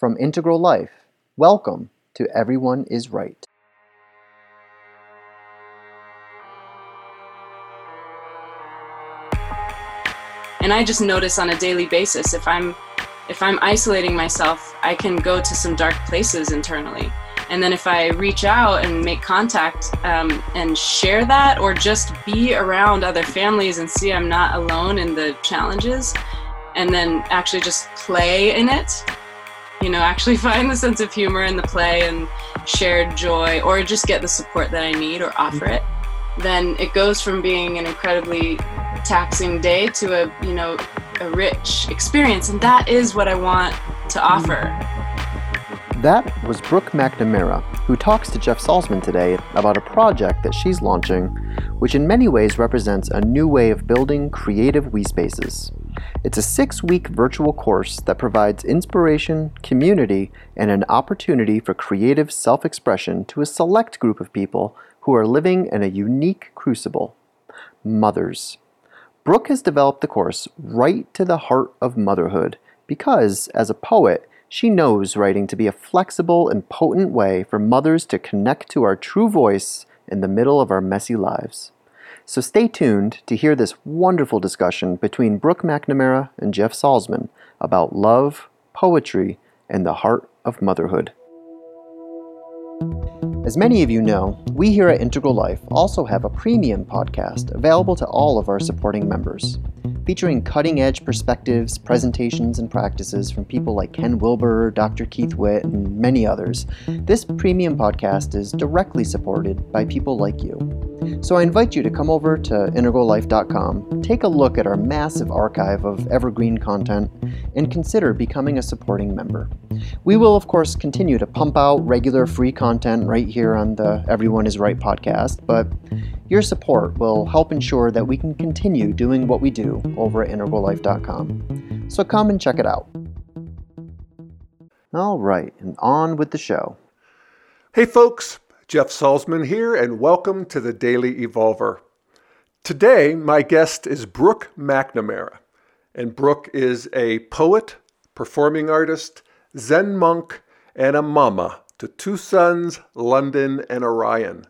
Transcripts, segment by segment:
From Integral Life, welcome to Everyone is Right. And I just notice on a daily basis if I'm if I'm isolating myself, I can go to some dark places internally. And then if I reach out and make contact um, and share that, or just be around other families and see I'm not alone in the challenges, and then actually just play in it, you know, actually find the sense of humor in the play and shared joy, or just get the support that I need or offer mm-hmm. it, then it goes from being an incredibly taxing day to a, you know, a rich experience. And that is what I want to mm-hmm. offer. That was Brooke McNamara, who talks to Jeff Salzman today about a project that she's launching, which in many ways represents a new way of building creative we spaces. It's a six week virtual course that provides inspiration, community, and an opportunity for creative self expression to a select group of people who are living in a unique crucible mothers. Brooke has developed the course right to the heart of motherhood because, as a poet, she knows writing to be a flexible and potent way for mothers to connect to our true voice in the middle of our messy lives. So stay tuned to hear this wonderful discussion between Brooke McNamara and Jeff Salzman about love, poetry, and the heart of motherhood. As many of you know, we here at Integral Life also have a premium podcast available to all of our supporting members, featuring cutting edge perspectives, presentations, and practices from people like Ken Wilber, Dr. Keith Witt, and many others. This premium podcast is directly supported by people like you. So I invite you to come over to integrallife.com, take a look at our massive archive of evergreen content, and consider becoming a supporting member. We will, of course, continue to pump out regular free content right here on the Everyone is Right podcast, but your support will help ensure that we can continue doing what we do over at integrallife.com. So come and check it out. All right, and on with the show. Hey, folks. Jeff Salzman here, and welcome to the Daily Evolver. Today, my guest is Brooke McNamara, and Brooke is a poet, performing artist, Zen monk, and a mama to two sons, London and Orion.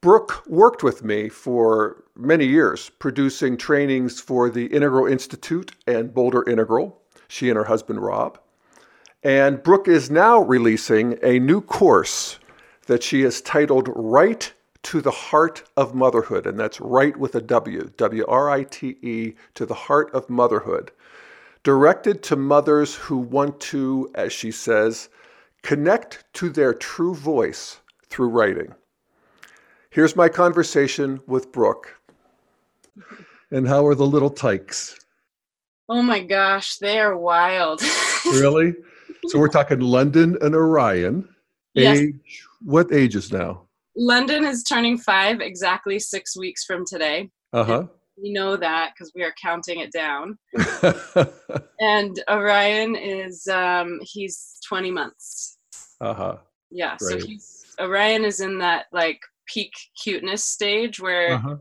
Brooke worked with me for many years, producing trainings for the Integral Institute and Boulder Integral, she and her husband Rob. And Brooke is now releasing a new course that she has titled Right to the Heart of Motherhood, and that's right with a W, W R I T E, to the heart of motherhood, directed to mothers who want to, as she says, connect to their true voice through writing. Here's my conversation with Brooke. And how are the little tykes? Oh my gosh, they are wild. really? So we're talking London and Orion. Yes. Age what ages now? London is turning five exactly six weeks from today. Uh huh. We know that because we are counting it down. and Orion is um, he's 20 months. uh huh. Yeah, so he's Orion is in that like peak cuteness stage where Uh-huh.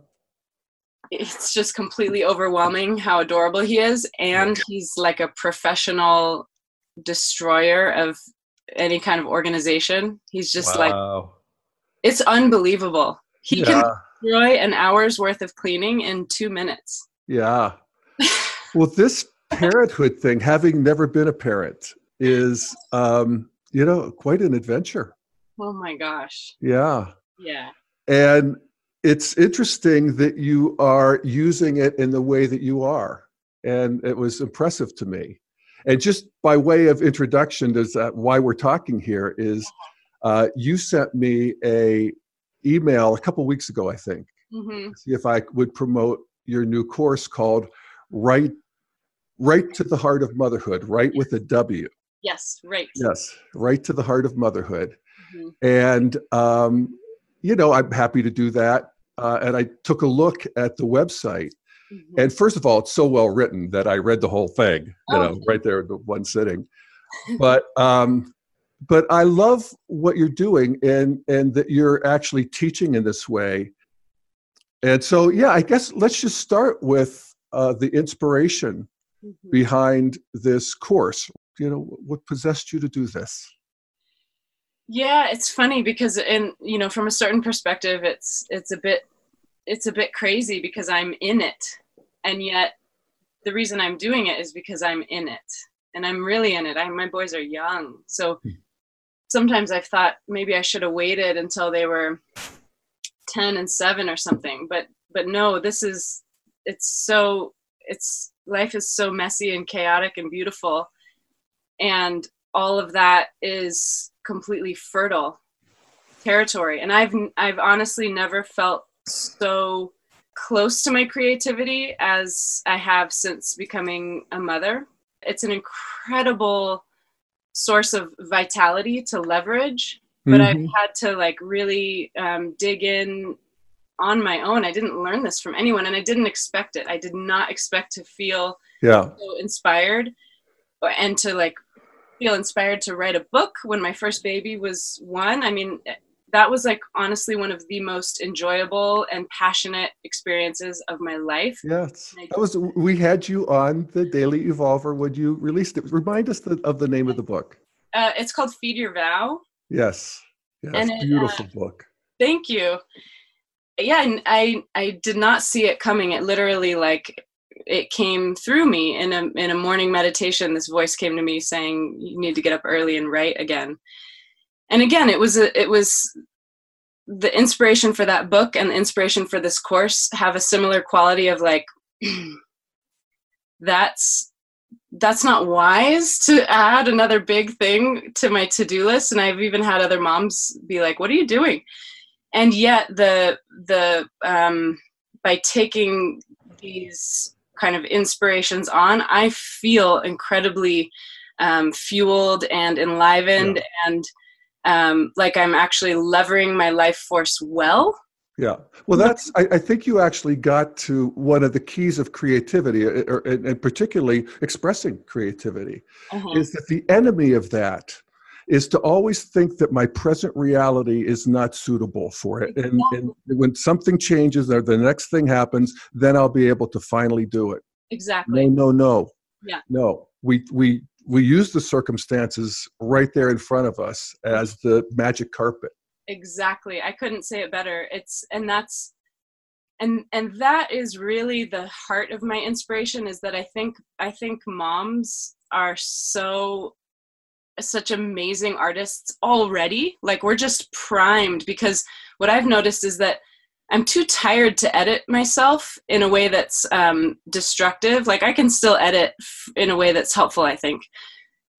it's just completely overwhelming how adorable he is and he's like a professional destroyer of any kind of organization. He's just like, it's unbelievable. He yeah. can destroy an hour's worth of cleaning in 2 minutes. Yeah. Well, this parenthood thing, having never been a parent, is, um, you know, quite an adventure. Oh my gosh. Yeah. Yeah. And it's interesting that you are using it in the way that you are. And it was impressive to me. And just by way of introduction, is that why we're talking here is uh, you sent me a email a couple weeks ago, I think, hmm see if I would promote your new course called Right Right to the Heart of Motherhood, right with a W. Yes, right. Yes, right to the heart of motherhood. Mhm. And um, you know, I'm happy to do that. Uh, and I took a look at the website. Mhm. And first of all, it's so well written that I read the whole thing, you Oh. know, right there in the one sitting. But um, but I love what you're doing and and that you're actually teaching in this way. And so yeah, I guess let's just start with uh, the inspiration Mhm. behind this course. you know what possessed you to do this yeah it's funny because in you know from a certain perspective it's it's a bit it's a bit crazy because i'm in it. And yet the reason i'm doing it is because i'm in it. And i'm really in it. I, my boys are young. So sometimes i've thought maybe i should have waited until they were 10 and 7 or something. But but no this is it's so it's life is so messy and chaotic and beautiful. And all of that is completely fertile territory. And i've i've honestly never felt so close to my creativity as i have since becoming a mother it's an incredible source of vitality to leverage but mm-hmm. i've had to like really um, dig in on my own i didn't learn this from anyone and i didn't expect it i did not expect to feel yeah so inspired and to like feel inspired to write a book when my first baby was one. I mean, that was like honestly one of the most enjoyable and passionate experiences of my life. Yes, that was. We had you on the Daily Evolver when you released it. Remind us the, of the name of the book. Uh, it's called Feed Your Vow. Yes, yes, and it, beautiful uh, book. Thank you. Yeah, I I did not see it coming. It literally like it came through me in a in a morning meditation this voice came to me saying you need to get up early and write again and again it was a, it was the inspiration for that book and the inspiration for this course have a similar quality of like that's that's not wise to add another big thing to my to-do list and i've even had other moms be like what are you doing and yet the the um by taking these kind of inspirations on, I feel incredibly um, fueled and enlivened yeah. and um, like I'm actually levering my life force well. Yeah. Well, that's, I, I, think you actually got to one of the keys of creativity, or, uh, uh, and particularly expressing creativity, uh-huh. is that the enemy of that is to always think that my present reality is not suitable for it. And, and when something changes or the next thing happens, then I'll be able to finally do it. Exactly. No, no, no. Yeah. No. We we we use the circumstances right there in front of us as the magic carpet. Exactly. I couldn't say it better. It's and that's and and that is really the heart of my inspiration is that I think I think moms are so such amazing artists already. Like we're just primed because what I've noticed is that I'm too tired to edit myself in a way that's um, destructive. Like I can still edit in a way that's helpful, I think,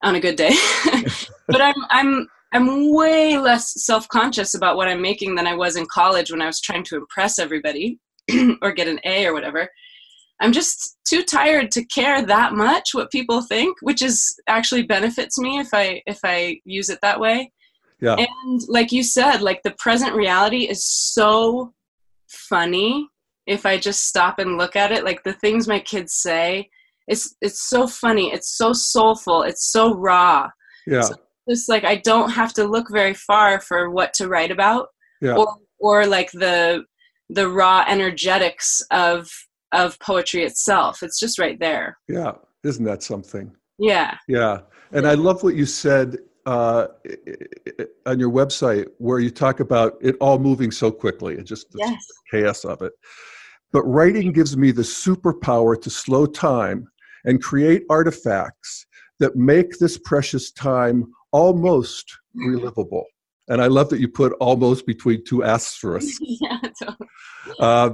on a good day. but I'm I'm I'm way less self-conscious about what I'm making than I was in college when I was trying to impress everybody or get an A or whatever. I'm just too tired to care that much what people think, which is actually benefits me if I if I use it that way. Yeah. And like you said, like the present reality is so funny if I just stop and look at it. Like the things my kids say, it's it's so funny. It's so soulful. It's so raw. Yeah. So just like I don't have to look very far for what to write about. Yeah. Or or like the the raw energetics of of poetry itself. It's just right there. Yeah. Isn't that something? Yeah. Yeah. And I love what you said uh, on your website where you talk about it all moving so quickly and just the yes. chaos of it. But writing gives me the superpower to slow time and create artifacts that make this precious time almost relivable. And I love that you put almost between two asterisks. yeah, totally. uh,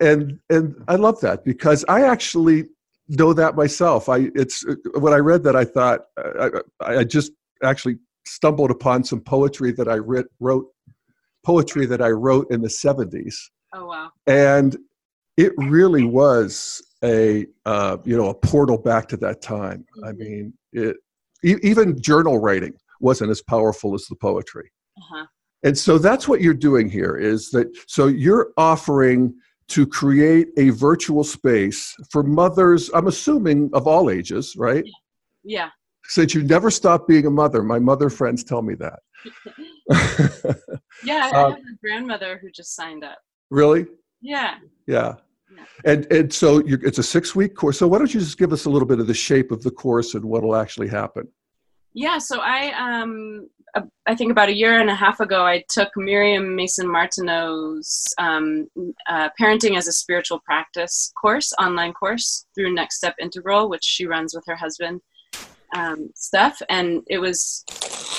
and and I love that because I actually know that myself. I it's when I read that I thought I, I just actually stumbled upon some poetry that I writ, wrote, poetry that I wrote in the 70s. Oh, wow. And it really was a, uh, you know, a portal back to that time. Mm-hmm. I mean, it, e- even journal writing wasn't as powerful as the poetry. Uh-huh. And so that's what you're doing here is that, so you're offering to create a virtual space for mothers, I'm assuming of all ages, right? Yeah since you never stop being a mother. My mother friends tell me that. yeah, I, uh, have a grandmother who just signed up. Really? Yeah. Yeah. And and so it's a six week course. So why don't you just give us a little bit of the shape of the course and what will actually happen? Yeah, so I um I think about a year and a half ago, I took Miriam Mason Martineau's um, uh, Parenting as a Spiritual Practice course, online course through Next Step Integral, which she runs with her husband, um, stuff. And it was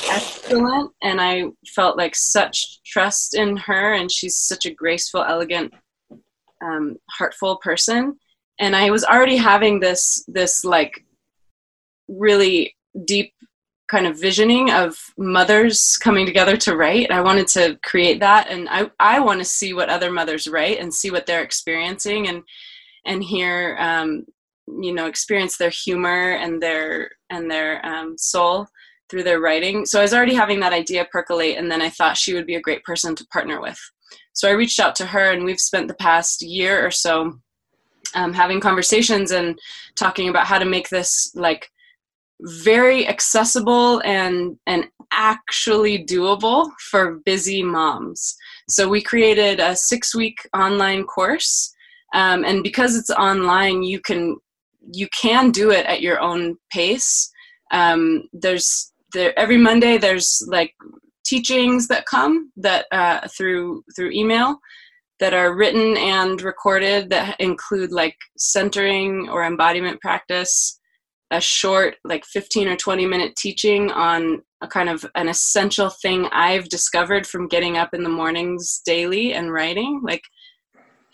excellent. And I felt like such trust in her. And she's such a graceful, elegant, um, heartful person. And I was already having this, this like really deep kind of visioning of mothers coming together to write. I wanted to create that, and I I want to see what other mothers write and see what they're experiencing and and hear um, you know experience their humor and their and their um, soul through their writing. So I was already having that idea percolate, and then I thought she would be a great person to partner with. So I reached out to her, and we've spent the past year or so um, having conversations and talking about how to make this like very accessible and and actually doable for busy moms. So we created a six week online course, um, and because it's online, you can you can do it at your own pace. Um, there's there every Monday there's like teachings that come that uh, through through email that are written and recorded that include like centering or embodiment practice a short like 15 or 20 minute teaching on a kind of an essential thing i've discovered from getting up in the mornings daily and writing like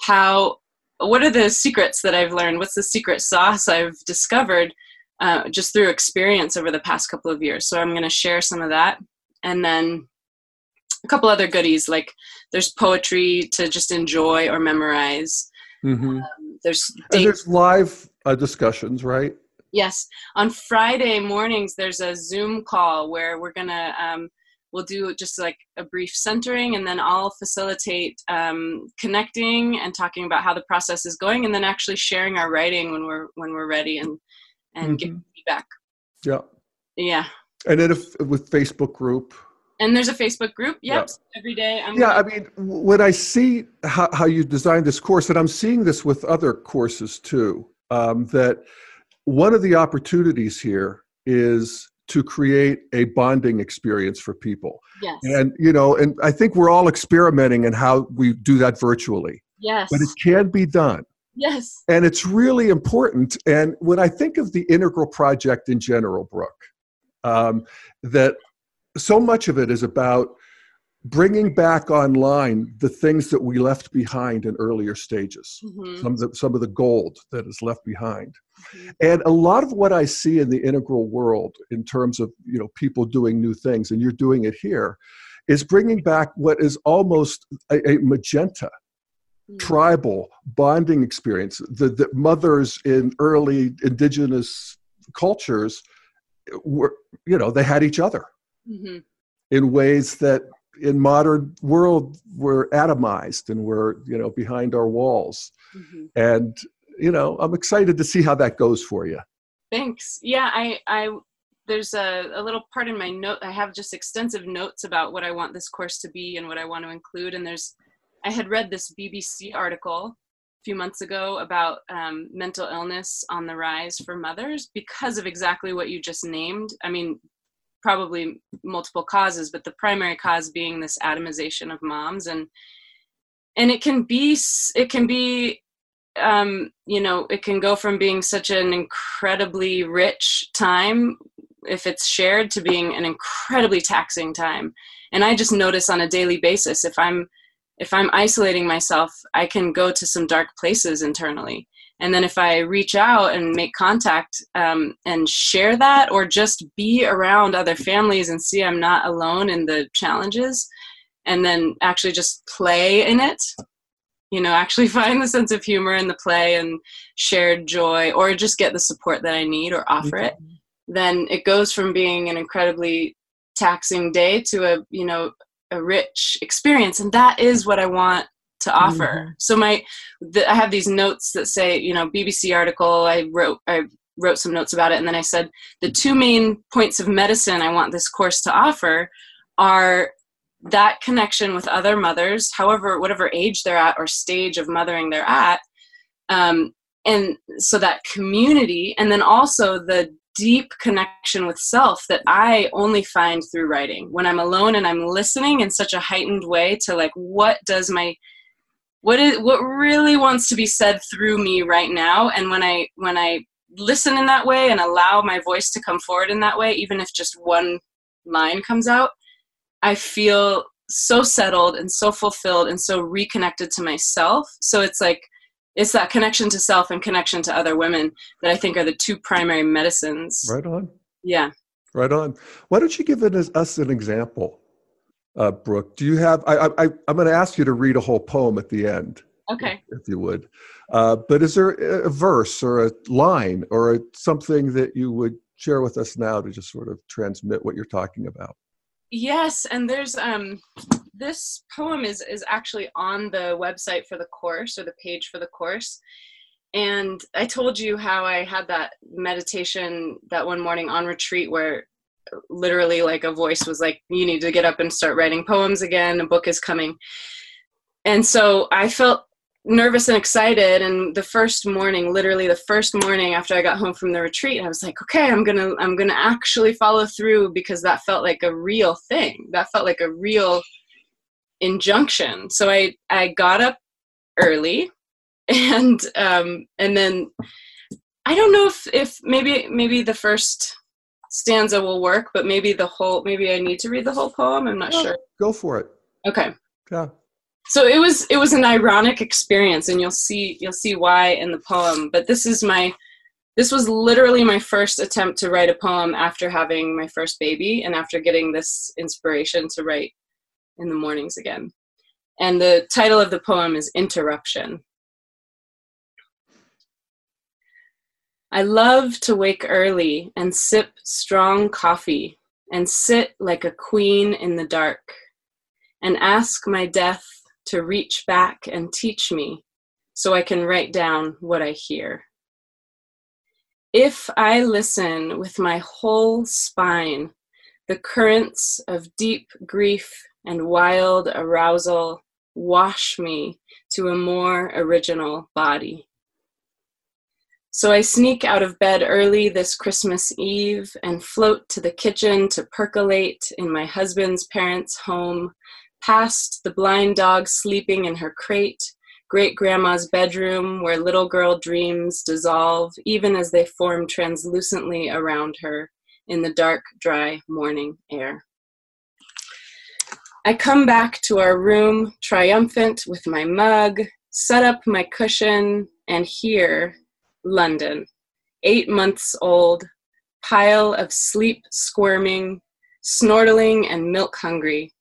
how what are the secrets that i've learned? What's the secret sauce i've discovered uh, just through experience over the past couple of years? So i'm going to share some of that. And then a couple other goodies like there's poetry to just enjoy or memorize. Mm-hmm. um, there's there's live uh, discussions right? Yes, on Friday mornings there's a Zoom call where we're gonna um, we'll do just like a brief centering, and then I'll facilitate um, connecting and talking about how the process is going, and then actually sharing our writing when we're when we're ready and and mm-hmm. giving feedback. Yeah. Yeah. And then if with Facebook group. And there's a Facebook group. Yep. Yeah. Every day. I'm yeah. Gonna- I mean, when I see how, how you designed this course, and I'm seeing this with other courses too, um, that one of the opportunities here is to create a bonding experience for people. Yes. And you know, and I think we're all experimenting in how we do that virtually. Yes. But it can be done. Yes. And it's really important. And when I think of the integral project in general, Brooke, um, that so much of it is about bringing back online the things that we left behind in earlier stages mm-hmm. some, of the, some of the gold that is left behind mm-hmm. and a lot of what i see in the integral world in terms of you know people doing new things and you're doing it here is bringing back what is almost a, a magenta mm-hmm. tribal bonding experience the, the mothers in early indigenous cultures were you know they had each other mm-hmm. in ways that in modern world we're atomized and we're you know behind our walls. Mm-hmm. and you know i'm excited to see how that goes for you. Thanks. Yeah i i there's a, a little part in my note i have just extensive notes about what i want this course to be and what i want to include. And there's i had read this bbc article a few months ago about um, mental illness on the rise for mothers because of exactly what you just named. I mean probably multiple causes, but the primary cause being this atomization of moms. And and it can be it can be um, you know it can go from being such an incredibly rich time if it's shared to being an incredibly taxing time. And i just notice on a daily basis if i'm if i'm isolating myself i can go to some dark places internally and then if i reach out and make contact um, and share that or just be around other families and see i'm not alone in the challenges and then actually just play in it you know actually find the sense of humor in the play and shared joy or just get the support that i need or offer it mm-hmm. then it goes from being an incredibly taxing day to a you know a rich experience and that is what i want to offer. Mm-hmm. So my, the, I have these notes that say, you know, BBC article. I wrote, I wrote some notes about it, and then I said the two main points of medicine I want this course to offer are that connection with other mothers, however, whatever age they're at or stage of mothering they're at, um, and so that community, and then also the deep connection with self that I only find through writing. When I'm alone and I'm listening in such a heightened way to like what does my what is what really wants to be said through me right now and when I when I listen in that way and allow my voice to come forward in that way even if just one line comes out, I feel so settled and so fulfilled and so reconnected to myself. So it's like it's that connection to self and connection to other women that I think are the two primary medicines. Right on. Yeah. Right on. Why don't you give us an example, uh, Brooke? Do you have? I, I, I'm going to ask you to read a whole poem at the end. Okay. If, if you would. Uh, but is there a verse or a line or a, something that you would share with us now to just sort of transmit what you're talking about? Yes, and there's um this poem is is actually on the website for the course or the page for the course. And I told you how I had that meditation that one morning on retreat where literally like a voice was like you need to get up and start writing poems again, a book is coming. And so I felt nervous and excited and the first morning literally the first morning after i got home from the retreat i was like okay i'm gonna i'm gonna actually follow through because that felt like a real thing. That felt like a real injunction. So i i got up early and um and then i don't know if if maybe maybe the first stanza will work but maybe the whole maybe i need to read the whole poem. I'm not yeah, sure. go for it. Okay. Yeah. So it was it was an ironic experience and you'll see you'll see why in the poem but this is my this was literally my first attempt to write a poem after having my first baby and after getting this inspiration to write in the mornings again. And the title of the poem is interruption i love to wake early and sip strong coffee and sit like a queen in the dark and ask my death to reach back and teach me so I can write down what I hear. If I listen with my whole spine, the currents of deep grief and wild arousal wash me to a more original body. So I sneak out of bed early this Christmas Eve and float to the kitchen to percolate in my husband's parents' home past the blind dog sleeping in her crate, great grandma's bedroom where little girl dreams dissolve even as they form translucently around her in the dark, dry morning air. I come back to our room triumphant with my mug, set up my cushion, and here, London, eight months old, pile of sleep squirming, snortling, and milk hungry,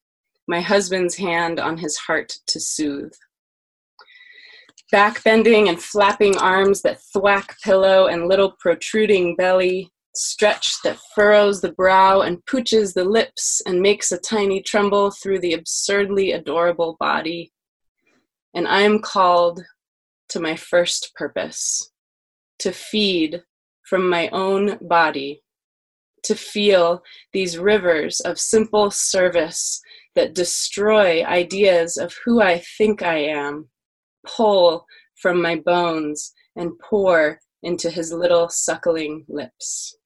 my husband's hand on his heart to soothe. Back bending and flapping arms that thwack pillow and little protruding belly, stretch that furrows the brow and pooches the lips and makes a tiny tremble through the absurdly adorable body. And I am called to my first purpose to feed from my own body, to feel these rivers of simple service that destroy ideas of who I think I am, pull from my bones and pour into his little suckling lips.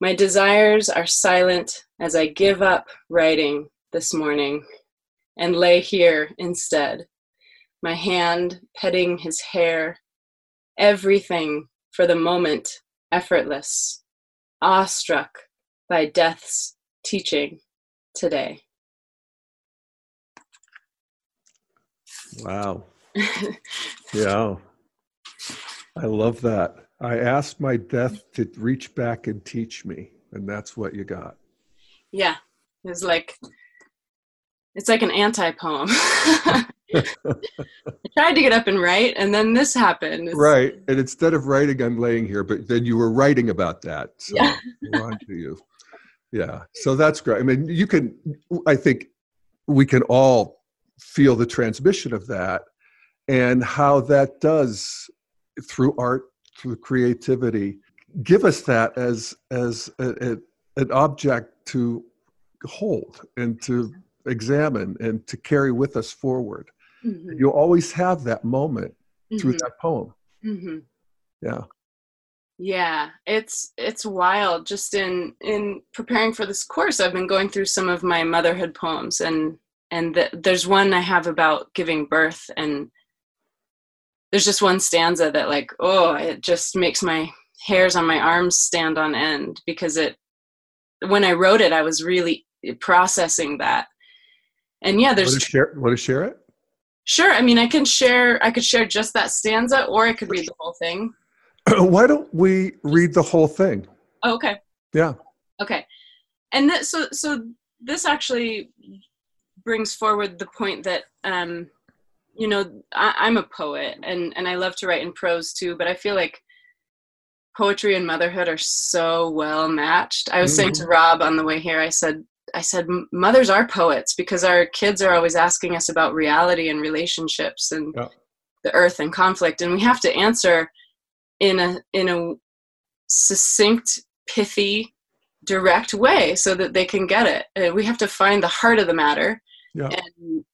My desires are silent as I give up writing this morning and lay here instead, my hand petting his hair, everything for the moment effortless, awestruck by death's teaching today. Wow. yeah. I love that. I asked my death to reach back and teach me, and that's what you got. Yeah. It was like it's like an anti poem. I tried to get up and write, and then this happened. It's, right. And instead of writing, I'm laying here, but then you were writing about that. So Yeah. on to you. Yeah. So that's great. I mean, you can, I think we can all feel the transmission of that and how that does through art through creativity give us that as as a, a, an object to hold and to examine and to carry with us forward Mhm, you always have that moment through mhm, that poem mhm. yeah Yeah, it's it's wild. Just in in preparing for this course, I've been going through some of my motherhood poems, and and the, there's one I have about giving birth, and there's just one stanza that like oh, it just makes my hairs on my arms stand on end because it when I wrote it, I was really processing that. And yeah, there's want to share, want to share it? Sure. I mean, I can share. I could share just that stanza, or I could read the whole thing. Why don't we read the whole thing? Oh, okay. Yeah. Okay. And th- so, so this actually brings forward the point that, um, you know, I, am a poet, and and I love to write in prose too. But I feel like poetry and motherhood are so well matched. I was mm-hmm. saying to Rob on the way here, I said, I said, mothers are poets because our kids are always asking us about reality and relationships and yeah. the earth and conflict, and we have to answer in a in a succinct, pithy, direct way so that they can get it. Uh, we have to find the heart of the matter yeah. and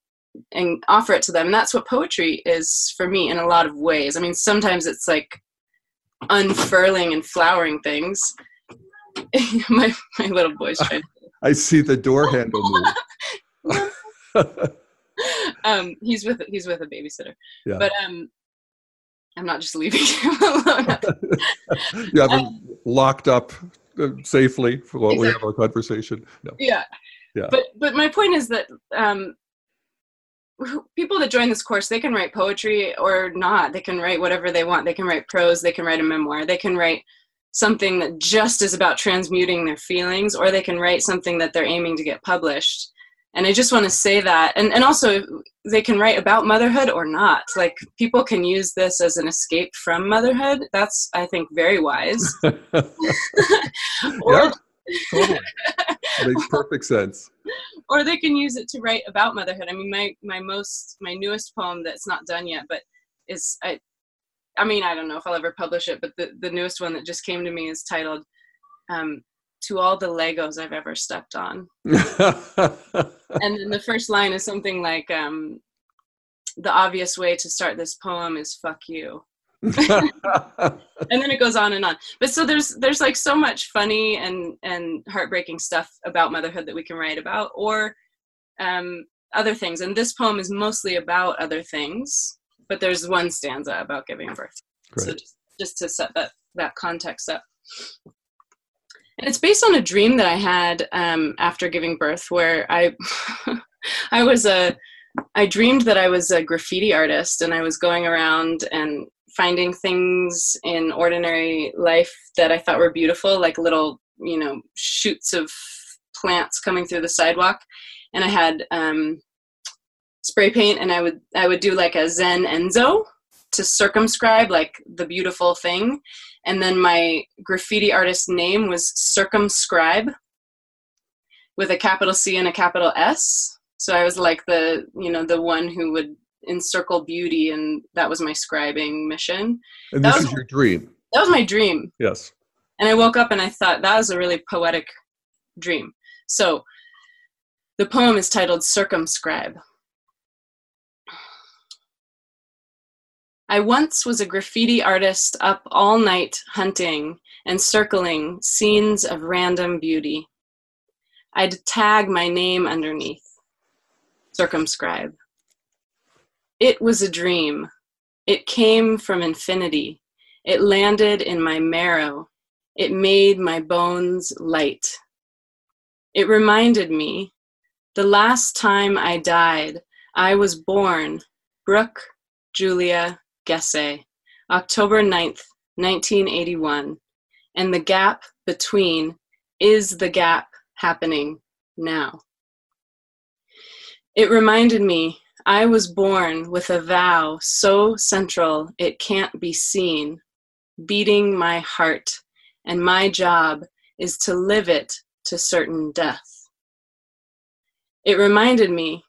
and offer it to them. And that's what poetry is for me in a lot of ways. I mean, sometimes it's like unfurling and flowering things. my my little boy's trying. I see the door handle move. um, he's with he's with a babysitter. Yeah. But um, I'm not just leaving him alone. you have him um, locked up uh, safely for while exactly. we have our conversation. No. Yeah. Yeah. But but my point is that um, people that join this course they can write poetry or not. They can write whatever they want. They can write prose. They can write a memoir. They can write something that just is about transmuting their feelings, or they can write something that they're aiming to get published. And i just want to say that and and also they can write about motherhood or not. Like people can use this as an escape from motherhood. That's i think very wise. Or, yeah, totally. makes perfect sense. Or they can use it to write about motherhood. I mean my my most my newest poem that's not done yet but is i i mean i don't know if i'll ever publish it but the the newest one that just came to me is titled um, to all the Legos I've ever stepped on. and then the first line is something like, um, the obvious way to start this poem is fuck you. and then it goes on and on. But so there's there's like so much funny and and heartbreaking stuff about motherhood that we can write about, or um, other things. And this poem is mostly about other things, but there's one stanza about giving birth. Great. So just, just to set that that context up. And it's based on a dream that I had um, after giving birth, where I, I was a, I dreamed that I was a graffiti artist, and I was going around and finding things in ordinary life that I thought were beautiful, like little, you know, shoots of plants coming through the sidewalk, and I had um, spray paint, and I would I would do like a Zen Enso to circumscribe like the beautiful thing. And then my graffiti artist name was circumscribe with a capital c and a capital s. So i was like the you know the one who would encircle beauty and that was my scribing mission. And that this was, is your dream. That was my dream. Yes. And i woke up and i thought that was a really poetic dream. So the poem is titled circumscribe I once was a graffiti artist up all night hunting and circling scenes of random beauty. I'd tag my name underneath, circumscribe. It was a dream. It came from infinity. It landed in my marrow. It made my bones light. It reminded me the last time I died, I was born Brooke Julia Gesse, October 9th, 1981, and the gap between is the gap happening now. It reminded me I was born with a vow so central it can't be seen, beating my heart, and my job is to live it to certain death. It reminded me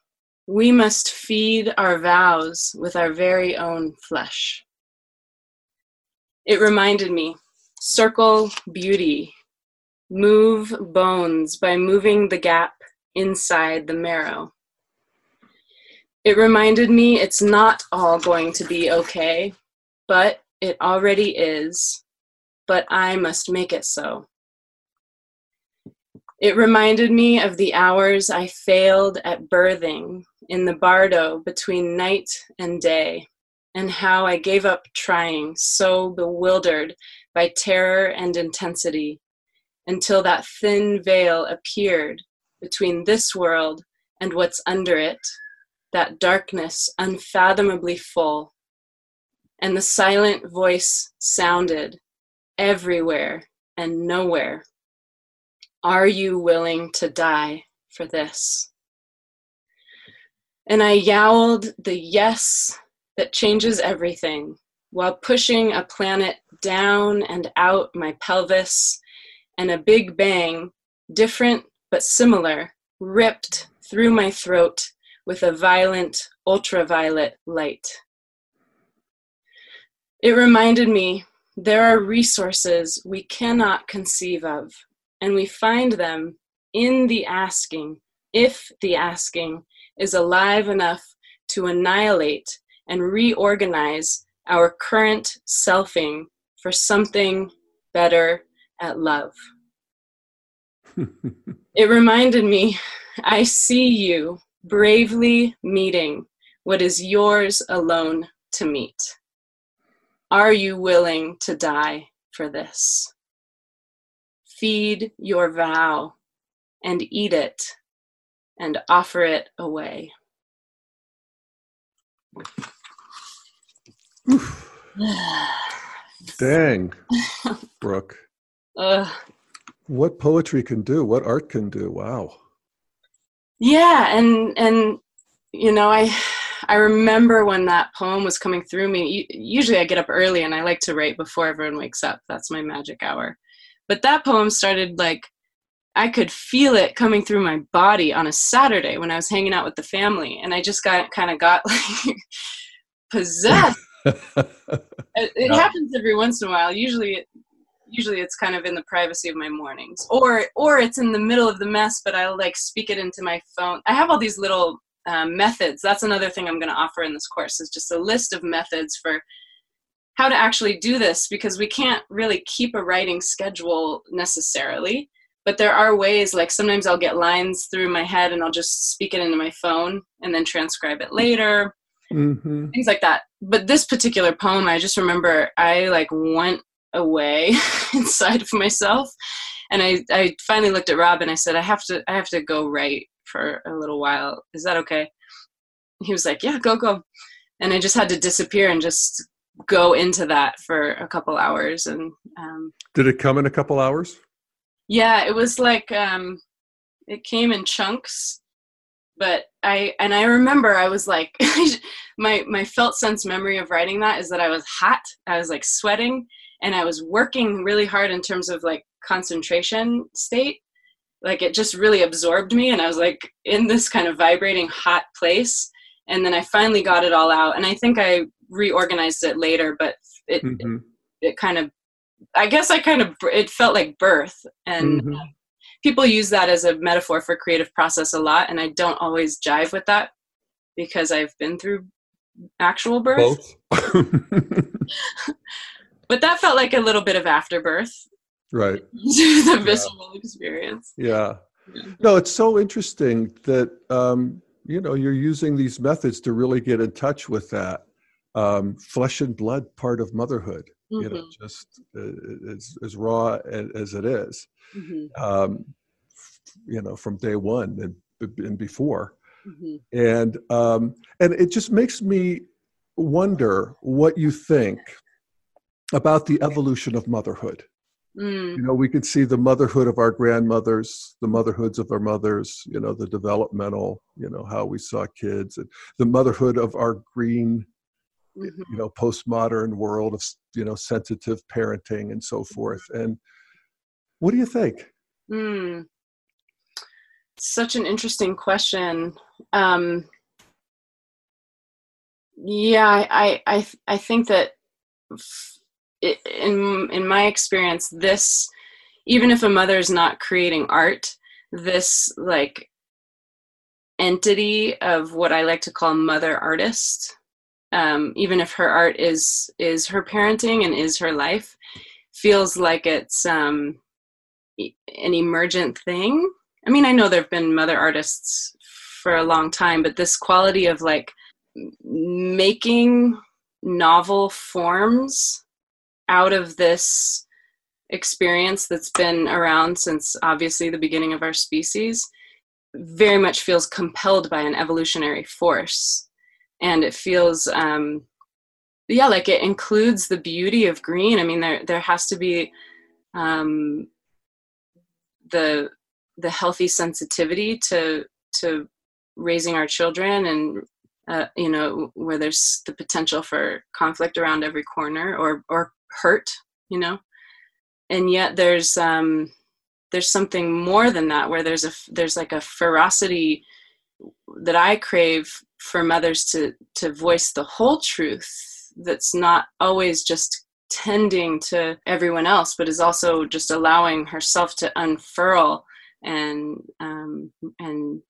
we must feed our vows with our very own flesh. It reminded me circle beauty, move bones by moving the gap inside the marrow. It reminded me it's not all going to be okay, but it already is. but I must make it so. It reminded me of the hours I failed at birthing in the bardo between night and day, and how I gave up trying, so bewildered by terror and intensity, until that thin veil appeared between this world and what's under it, that darkness unfathomably full. And the silent voice sounded everywhere and nowhere are you willing to die for this? And I yowled the yes that changes everything while pushing a planet down and out my pelvis, and a big bang, different but similar, ripped through my throat with a violent ultraviolet light. It reminded me there are resources we cannot conceive of and we find them in the asking, if the asking is alive enough to annihilate and reorganize our current selfing for something better at love. it reminded me I see you bravely meeting what is yours alone to meet. Are you willing to die for this? feed your vow and eat it and offer it away. Dang, Brooke. Uh, what poetry can do, what art can do. Wow. Yeah, and and you know, I I remember when that poem was coming through me. Usually I get up early and I like to write before everyone wakes up. That's my magic hour. But that poem started like I could feel it coming through my body on a Saturday when I was hanging out with the family, and I just got kind of got like possessed. it, it happens every once in a while. Usually, it, usually it's kind of in the privacy of my mornings, or or it's in the middle of the mess, but I'll like speak it into my phone. I have all these little um, methods. That's another thing I'm going to offer in this course is just a list of methods for how to actually do this because we can't really keep a writing schedule necessarily but there are ways like sometimes i'll get lines through my head and i'll just speak it into my phone and then transcribe it later. Mm-hmm. things like that. But this particular poem i just remember i like went away inside of myself. And I, I finally looked at rob and i said i have to i have to go write for a little while. Is that okay? He was like yeah go go. And i just had to disappear and just go into that for a couple hours and um, did it come in a couple hours yeah it was like um, it came in chunks but i and i remember i was like my my felt sense memory of writing that is that i was hot i was like sweating and i was working really hard in terms of like concentration state like it just really absorbed me and i was like in this kind of vibrating hot place and then i finally got it all out and i think i reorganized it later, but it, mm-hmm. it, it kind of I guess I kind of it felt like birth, and mm-hmm. people use that as a metaphor for creative process a lot, and I don't always jive with that because I've been through actual birth. but that felt like a little bit of afterbirth, right? the visceral yeah. experience. Yeah. yeah. No, it's so interesting that um, you know you're using these methods to really get in touch with that um, flesh and blood part of motherhood mm-hmm. you know mm-hmm. just uh, as, as raw as it is. Mm-hmm. Um, you know from day one and, and before mm-hmm. and um, and it just makes me wonder what you think about the evolution of motherhood Mm. You know, we could see the motherhood of our grandmothers, the motherhoods of our mothers, you know, the developmental, you know, how we saw kids, and the motherhood of our green mm-hmm. you know postmodern world of you know sensitive parenting and so mm-hmm. forth and what do you think mm. such an interesting question um, yeah i i i think that in in my experience this even if a mother is not creating art this like entity of what i like to call mother artist um, even if her art is is her parenting and is her life feels like it's um, an emergent thing. I mean, I know there have been mother artists for a long time, but this quality of like making novel forms out of this experience that's been around since obviously the beginning of our species very much feels compelled by an evolutionary force and it feels um yeah like it includes the beauty of green. I mean there there has to be um the the healthy sensitivity to to raising our children and uh, you know where there's the potential for conflict around every corner or or hurt you know? And yet there's um there's something more than that where there's a there's like a ferocity that i crave for mothers to to voice the whole truth that's not always just tending to everyone else but is also just allowing herself to unfurl and um, and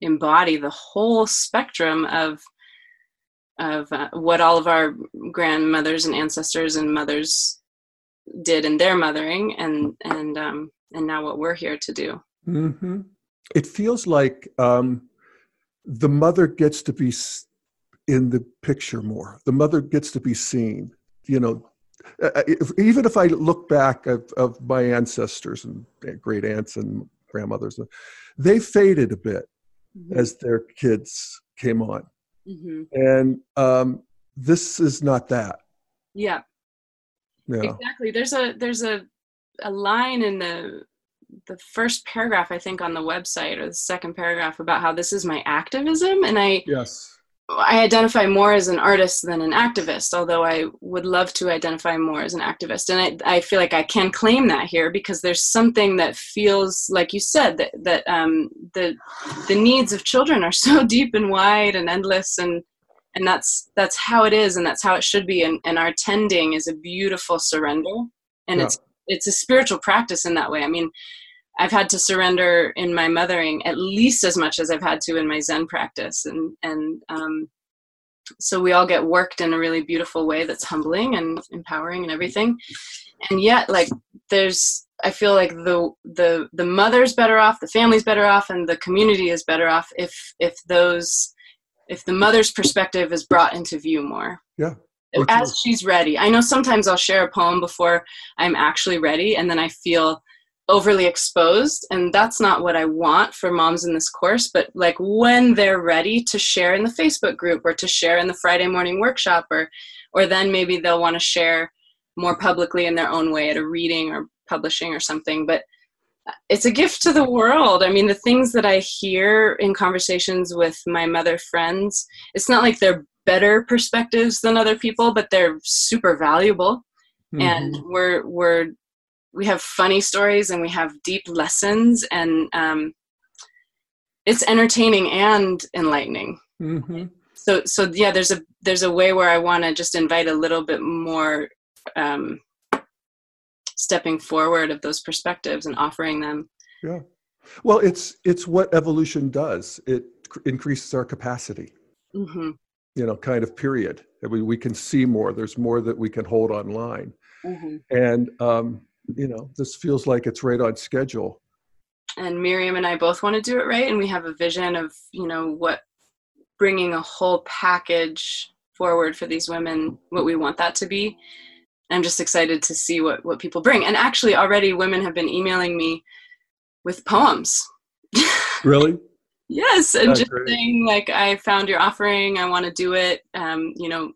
embody the whole spectrum of of uh, what all of our grandmothers and ancestors and mothers did in their mothering and and um and now what we're here to do mm-hmm. it feels like um the mother gets to be in the picture more the mother gets to be seen you know uh, uh, if, even if i look back of, of my ancestors and great aunts and grandmothers they faded a bit mm-hmm. as their kids came on mm-hmm. and um, this is not that yeah yeah. Exactly. There's a there's a a line in the the first paragraph I think on the website or the second paragraph about how this is my activism and I Yes. I identify more as an artist than an activist, although I would love to identify more as an activist. And I, I feel like I can claim that here because there's something that feels, like you said, that, that um, the, the needs of children are so deep and wide and endless. And and that's that's how it is and that's how it should be and, and our tending is a beautiful surrender and yeah. it's it's a spiritual practice in that way i mean i've had to surrender in my mothering at least as much as i've had to in my zen practice and and um, so we all get worked in a really beautiful way that's humbling and empowering and everything and yet like there's i feel like the the the mother's better off the family's better off and the community is better off if if those if the mother's perspective is brought into view more. Yeah. As she's ready. I know sometimes I'll share a poem before I'm actually ready and then I feel overly exposed and that's not what I want for moms in this course but like when they're ready to share in the Facebook group or to share in the Friday morning workshop or or then maybe they'll want to share more publicly in their own way at a reading or publishing or something but uh, it's a gift to the world. I mean, the things that I hear in conversations with my mother friends, it's not like they're better perspectives than other people, but they're super valuable. Mm-hmm. And we're we're we have funny stories and we have deep lessons, and um, it's entertaining and enlightening. Mm-hmm. So so yeah, there's a there's a way where I want to just invite a little bit more um, stepping forward of those perspectives and offering them yeah well it's it's what evolution does it increases our capacity mm-hmm. You know kind of period we, we can see more there's more that we can hold online mm-hmm. and um, you know this feels like it's right on schedule and miriam and i both want to do it right and we have a vision of you know what bringing a whole package forward for these women what we want that to be I'm just excited to see what what people bring. And actually, already women have been emailing me with poems. Really? Yes, and That's just great. saying like, I found your offering. I want to do it. Um, you know,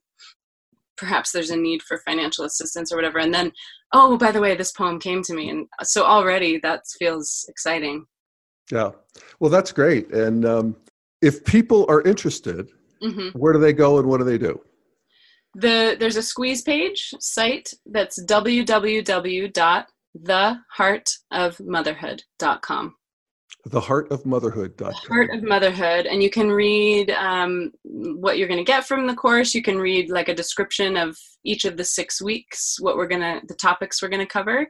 perhaps there's a need for financial assistance or whatever. And then, oh, by the way, this poem came to me, and so already that feels exciting. Yeah, well, that's great. And um, if people are interested, mm-hmm. where do they go and what do they do? the there's a squeeze page site that's www.theheartofmotherhood.com the heart of motherhood.com heart of motherhood and you can read um, what you're going to get from the course. You can read like a description of each of the six weeks what we're going to the topics we're going to cover.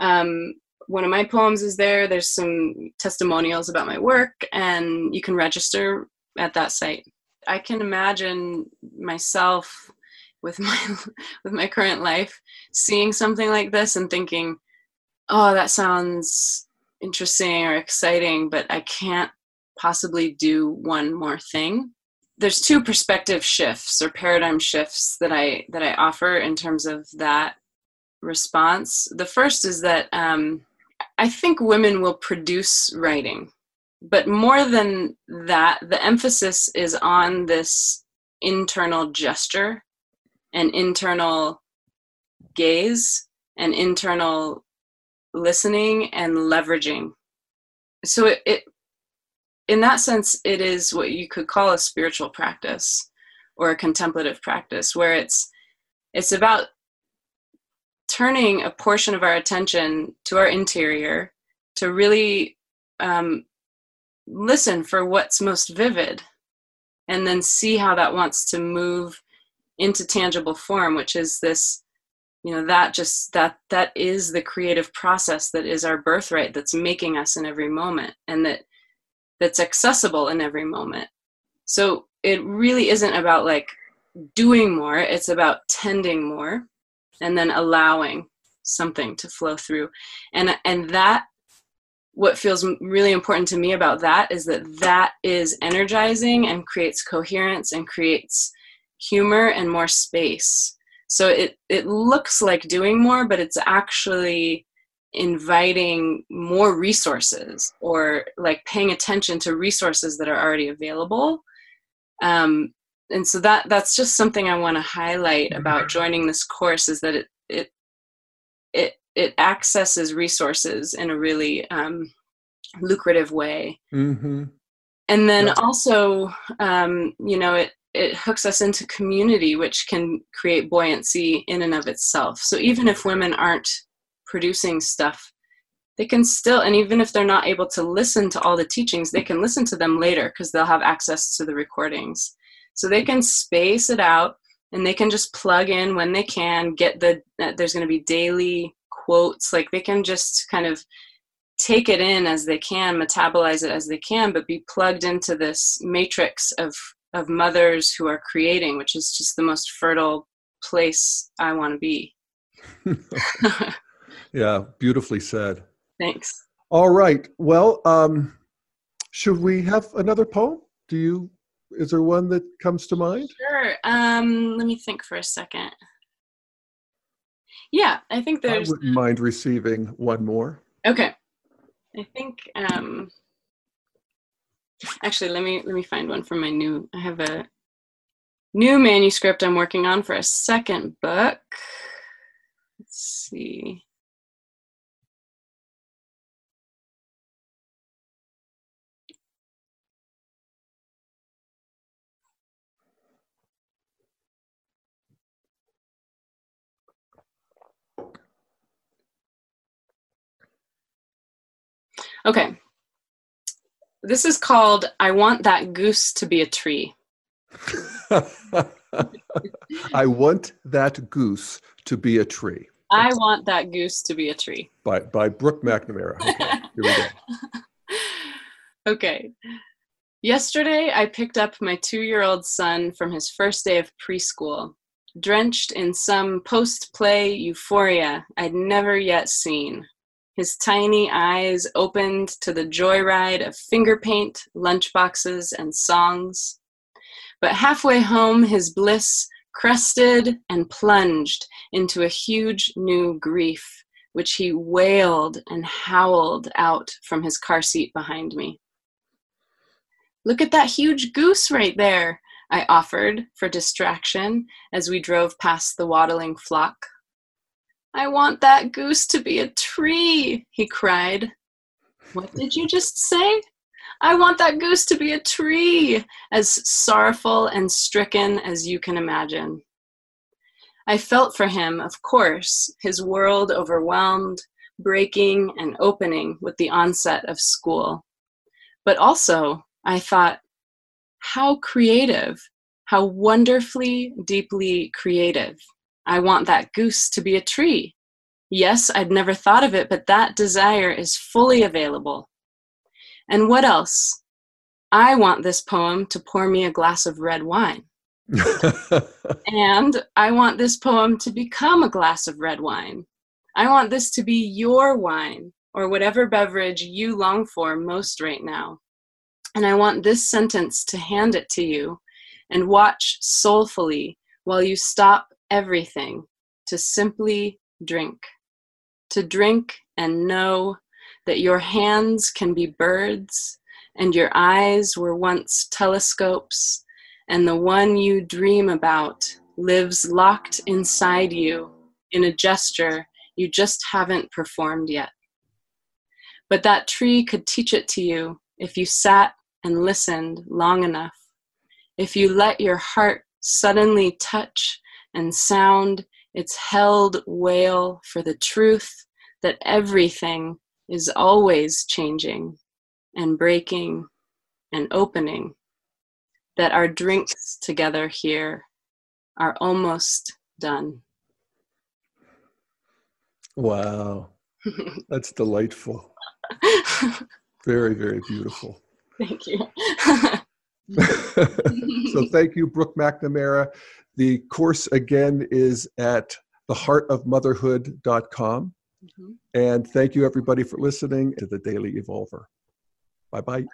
Um, one of my poems is there. There's some testimonials about my work and you can register at that site. I can imagine myself with my with my current life seeing something like this and thinking oh that sounds interesting or exciting but i can't possibly do one more thing. There's two perspective shifts or paradigm shifts that i that i offer in terms of that response. The first is that um, i think women will produce writing but more than that the emphasis is on this internal gesture and internal gaze and internal listening and leveraging. So it, it in that sense it is what you could call a spiritual practice or a contemplative practice where it's it's about turning a portion of our attention to our interior to really um, listen for what's most vivid and then see how that wants to move into tangible form which is this you know that just that that is the creative process that is our birthright that's making us in every moment and that that's accessible in every moment. So it really isn't about like doing more it's about tending more and then allowing something to flow through. And and that what feels really important to me about that is that that is energizing and creates coherence and creates humor and more space so it it looks like doing more but it's actually inviting more resources or like paying attention to resources that are already available. Um, and so that that's just something i want to highlight about joining this course is that it it it it accesses resources in a really um, lucrative way. Mm-hmm. and then also um, you know it it hooks us into community which can create buoyancy in and of itself. So even if women aren't producing stuff they can still and even if they're not able to listen to all the teachings they can listen to them later because they'll have access to the recordings. So they can space it out and they can just plug in when they can get the uh, there's going to be daily quotes like they can just kind of take it in as they can metabolize it as they can but be plugged into this matrix of of mothers who are creating which is just the most fertile place i want to be. Yeah beautifully said. Thanks. All right well um should we have another poem? Do you is there one that comes to mind? Sure um let me think for a second. Yeah i think there's i wouldn't mind receiving one more. Okay i think um actually let me let me find one from my new i have a new manuscript i'm working on for a second book let's see Okay. This is called I Want That Goose to Be a Tree. I want that goose to be a tree. I want that goose to be a tree. By by Brooke McNamara. Okay, here we go. okay. Yesterday, I picked up my two year old son from his first day of preschool, drenched in some post play euphoria I'd never yet seen his tiny eyes opened to the joyride of finger paint, lunchboxes, and songs. But halfway home, his bliss crested and plunged into a huge new grief, which he wailed and howled out from his car seat behind me. Look at that huge goose right there, I offered for distraction as we drove past the waddling flock. I want that goose to be a tree, he cried. What did you just say? I want that goose to be a tree, as sorrowful and stricken as you can imagine. I felt for him, of course, his world overwhelmed, breaking and opening with the onset of school. But also, I thought, how creative, how wonderfully, deeply creative. I want that goose to be a tree. Yes, I'd never thought of it, but that desire is fully available. And what else? I want this poem to pour me a glass of red wine. and I want this poem to become a glass of red wine. I want this to be your wine or whatever beverage you long for most right now. And I want this sentence to hand it to you and watch soulfully while you stop everything to simply drink. To drink and know that your hands can be birds and your eyes were once telescopes, and the one you dream about lives locked inside you in a gesture you just haven't performed yet. But that tree could teach it to you if you sat and listened long enough, if you let your heart suddenly touch and sound its held wail for the truth that everything is always changing and breaking and opening, that our drinks together here are almost done. Wow. That's delightful. very, very beautiful. Thank you. so thank you, Brooke McNamara. The course again is at theheartofmotherhood.com. Mm-hmm. And thank you, everybody, for listening to the Daily Evolver. Bye bye.